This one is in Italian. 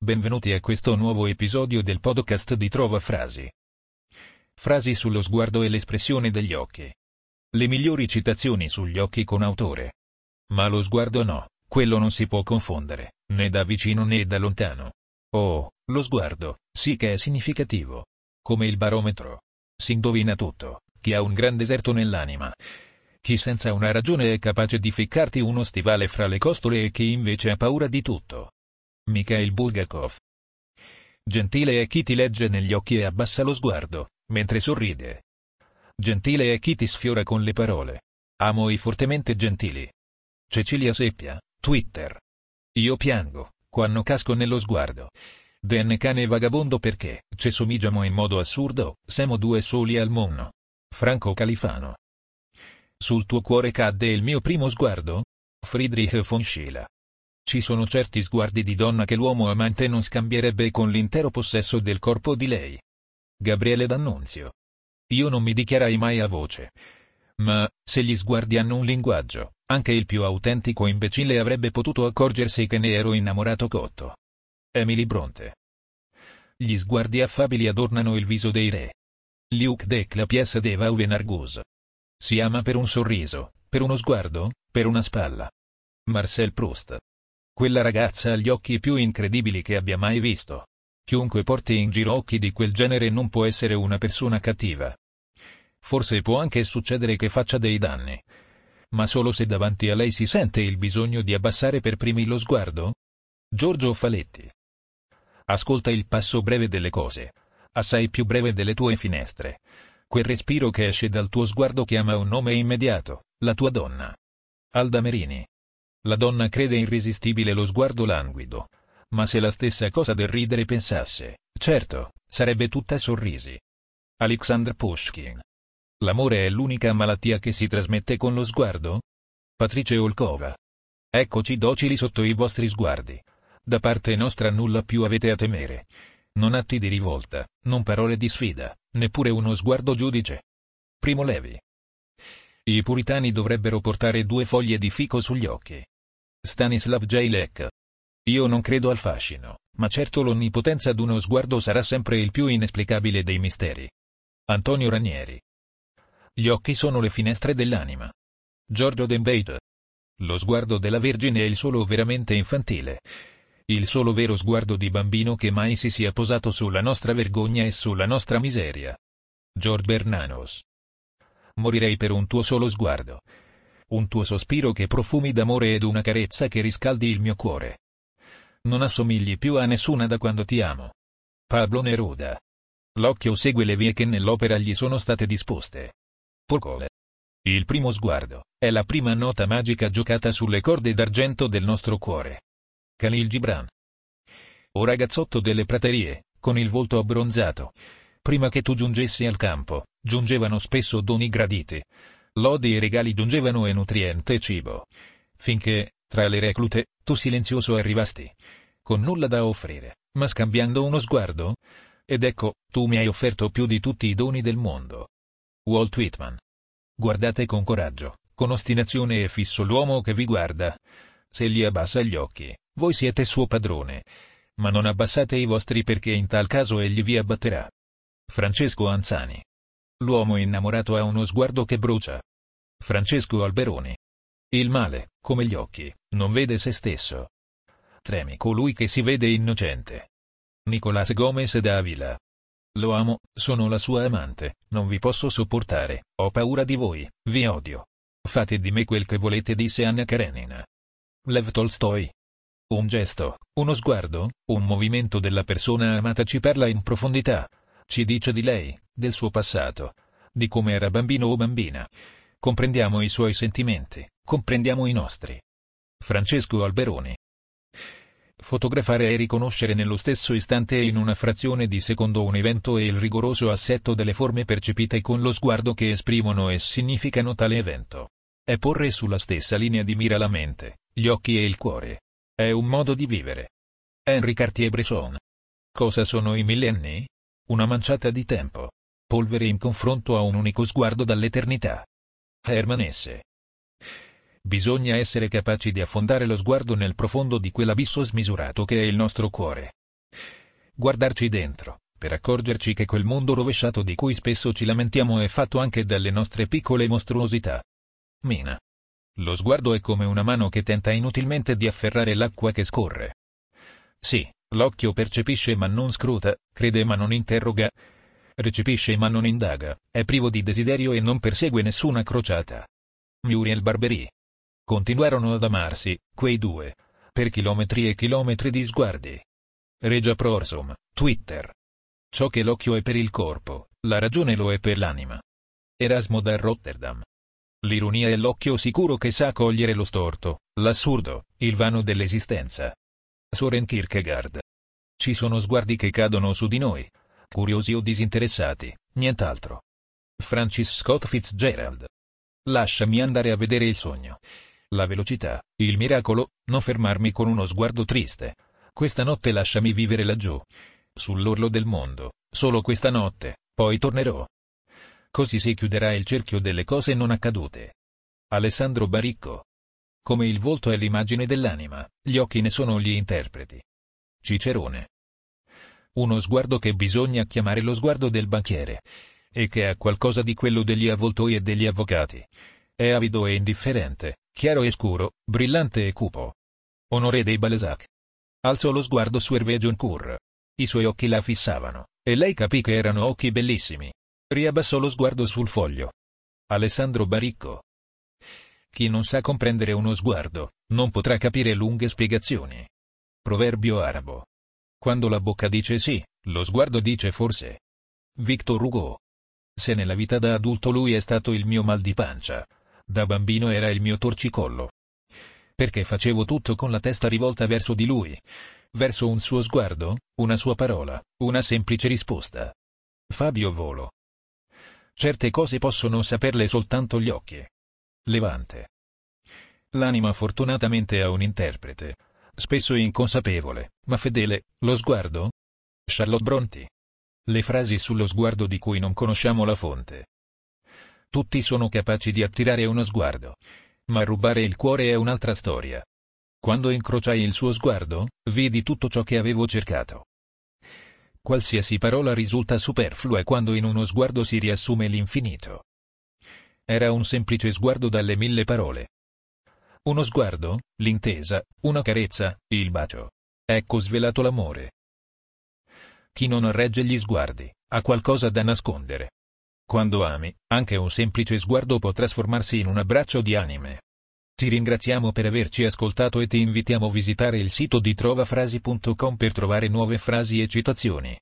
Benvenuti a questo nuovo episodio del podcast di Trova Frasi. Frasi sullo sguardo e l'espressione degli occhi. Le migliori citazioni sugli occhi con autore. Ma lo sguardo no, quello non si può confondere, né da vicino né da lontano. Oh, lo sguardo, sì che è significativo. Come il barometro. Si indovina tutto, chi ha un gran deserto nell'anima. Chi senza una ragione è capace di ficcarti uno stivale fra le costole e chi invece ha paura di tutto. Mikhail Bulgakov. Gentile è chi ti legge negli occhi e abbassa lo sguardo, mentre sorride. Gentile è chi ti sfiora con le parole. Amo i fortemente gentili. Cecilia Seppia, Twitter. Io piango, quando casco nello sguardo. Den cane vagabondo perché, ci somigliamo in modo assurdo, siamo due soli al mondo. Franco Califano. Sul tuo cuore cadde il mio primo sguardo? Friedrich von Schiller. Ci sono certi sguardi di donna che l'uomo amante non scambierebbe con l'intero possesso del corpo di lei. Gabriele D'Annunzio. Io non mi dichiarai mai a voce. Ma, se gli sguardi hanno un linguaggio, anche il più autentico imbecille avrebbe potuto accorgersi che ne ero innamorato cotto. Emily Bronte. Gli sguardi affabili adornano il viso dei re. Luc Dec la pièce de Vauven Argus. Si ama per un sorriso, per uno sguardo, per una spalla. Marcel Proust. Quella ragazza ha gli occhi più incredibili che abbia mai visto. Chiunque porti in giro occhi di quel genere non può essere una persona cattiva. Forse può anche succedere che faccia dei danni. Ma solo se davanti a lei si sente il bisogno di abbassare per primi lo sguardo? Giorgio Faletti. Ascolta il passo breve delle cose. Assai più breve delle tue finestre. Quel respiro che esce dal tuo sguardo chiama un nome immediato, la tua donna. Alda Merini. La donna crede irresistibile lo sguardo languido. Ma se la stessa cosa del ridere pensasse, certo, sarebbe tutta sorrisi. Alexander Pushkin. L'amore è l'unica malattia che si trasmette con lo sguardo? Patrice Olkova. Eccoci docili sotto i vostri sguardi. Da parte nostra nulla più avete a temere. Non atti di rivolta, non parole di sfida, neppure uno sguardo giudice. Primo Levi. I puritani dovrebbero portare due foglie di fico sugli occhi. Stanislav J. Io non credo al fascino, ma certo l'onnipotenza d'uno sguardo sarà sempre il più inesplicabile dei misteri. Antonio Ranieri. Gli occhi sono le finestre dell'anima. Giorgio Dembate. Lo sguardo della Vergine è il solo veramente infantile. Il solo vero sguardo di bambino che mai si sia posato sulla nostra vergogna e sulla nostra miseria. George Bernanos morirei per un tuo solo sguardo. Un tuo sospiro che profumi d'amore ed una carezza che riscaldi il mio cuore. Non assomigli più a nessuna da quando ti amo. Pablo Neruda. L'occhio segue le vie che nell'opera gli sono state disposte. Pocole. Il primo sguardo, è la prima nota magica giocata sulle corde d'argento del nostro cuore. Khalil Gibran. O ragazzotto delle praterie, con il volto abbronzato. Prima che tu giungessi al campo, giungevano spesso doni graditi. Lodi e regali giungevano e nutriente cibo. Finché, tra le reclute, tu silenzioso arrivasti. Con nulla da offrire, ma scambiando uno sguardo? Ed ecco, tu mi hai offerto più di tutti i doni del mondo. Walt Whitman. Guardate con coraggio, con ostinazione e fisso l'uomo che vi guarda. Se gli abbassa gli occhi, voi siete suo padrone. Ma non abbassate i vostri perché in tal caso egli vi abbatterà. Francesco Anzani. L'uomo innamorato ha uno sguardo che brucia. Francesco Alberoni. Il male, come gli occhi, non vede se stesso. Tremi colui che si vede innocente. Nicolás Gomez d'Avila. Lo amo, sono la sua amante, non vi posso sopportare, ho paura di voi, vi odio. Fate di me quel che volete disse Anna Karenina. Lev Tolstoi. Un gesto, uno sguardo, un movimento della persona amata ci parla in profondità, ci dice di lei, del suo passato, di come era bambino o bambina. Comprendiamo i suoi sentimenti, comprendiamo i nostri. Francesco Alberoni. Fotografare e riconoscere nello stesso istante e in una frazione di secondo un evento e il rigoroso assetto delle forme percepite con lo sguardo che esprimono e significano tale evento. È porre sulla stessa linea di mira la mente, gli occhi e il cuore. È un modo di vivere. Henri Cartier-Bresson. Cosa sono i millenni? Una manciata di tempo. Polvere in confronto a un unico sguardo dall'eternità. Herman S. Bisogna essere capaci di affondare lo sguardo nel profondo di quell'abisso smisurato che è il nostro cuore. guardarci dentro, per accorgerci che quel mondo rovesciato di cui spesso ci lamentiamo è fatto anche dalle nostre piccole mostruosità. Mina. Lo sguardo è come una mano che tenta inutilmente di afferrare l'acqua che scorre. Sì, l'occhio percepisce ma non scruta, crede ma non interroga, recepisce ma non indaga, è privo di desiderio e non persegue nessuna crociata. Muriel Barbery. Continuarono ad amarsi, quei due, per chilometri e chilometri di sguardi. Regia Prorsum, Twitter. Ciò che l'occhio è per il corpo, la ragione lo è per l'anima. Erasmo da Rotterdam. L'ironia è l'occhio sicuro che sa cogliere lo storto, l'assurdo, il vano dell'esistenza. Soren Kierkegaard. Ci sono sguardi che cadono su di noi, curiosi o disinteressati, nient'altro. Francis Scott Fitzgerald. Lasciami andare a vedere il sogno. La velocità, il miracolo, non fermarmi con uno sguardo triste. Questa notte lasciami vivere laggiù. Sull'orlo del mondo, solo questa notte, poi tornerò. Così si chiuderà il cerchio delle cose non accadute. Alessandro Baricco. Come il volto è l'immagine dell'anima, gli occhi ne sono gli interpreti. Cicerone. Uno sguardo che bisogna chiamare lo sguardo del banchiere, e che ha qualcosa di quello degli avvoltoi e degli avvocati. È avido e indifferente, chiaro e scuro, brillante e cupo. Honoré dei Balzac. Alzò lo sguardo su Hervé Joncourt. I suoi occhi la fissavano, e lei capì che erano occhi bellissimi. Riabbassò lo sguardo sul foglio. Alessandro Baricco. Chi non sa comprendere uno sguardo, non potrà capire lunghe spiegazioni. Proverbio arabo. Quando la bocca dice sì, lo sguardo dice forse. Victor Hugo. Se nella vita da adulto lui è stato il mio mal di pancia, da bambino era il mio torcicollo. Perché facevo tutto con la testa rivolta verso di lui, verso un suo sguardo, una sua parola, una semplice risposta. Fabio Volo. Certe cose possono saperle soltanto gli occhi. Levante. L'anima fortunatamente ha un interprete, spesso inconsapevole, ma fedele, lo sguardo? Charlotte Bronte. Le frasi sullo sguardo di cui non conosciamo la fonte. Tutti sono capaci di attirare uno sguardo, ma rubare il cuore è un'altra storia. Quando incrociai il suo sguardo, vidi tutto ciò che avevo cercato. Qualsiasi parola risulta superflua quando in uno sguardo si riassume l'infinito. Era un semplice sguardo dalle mille parole, uno sguardo, l'intesa, una carezza, il bacio. Ecco svelato l'amore. Chi non regge gli sguardi, ha qualcosa da nascondere. Quando ami, anche un semplice sguardo può trasformarsi in un abbraccio di anime. Ti ringraziamo per averci ascoltato e ti invitiamo a visitare il sito di trovafrasi.com per trovare nuove frasi e citazioni.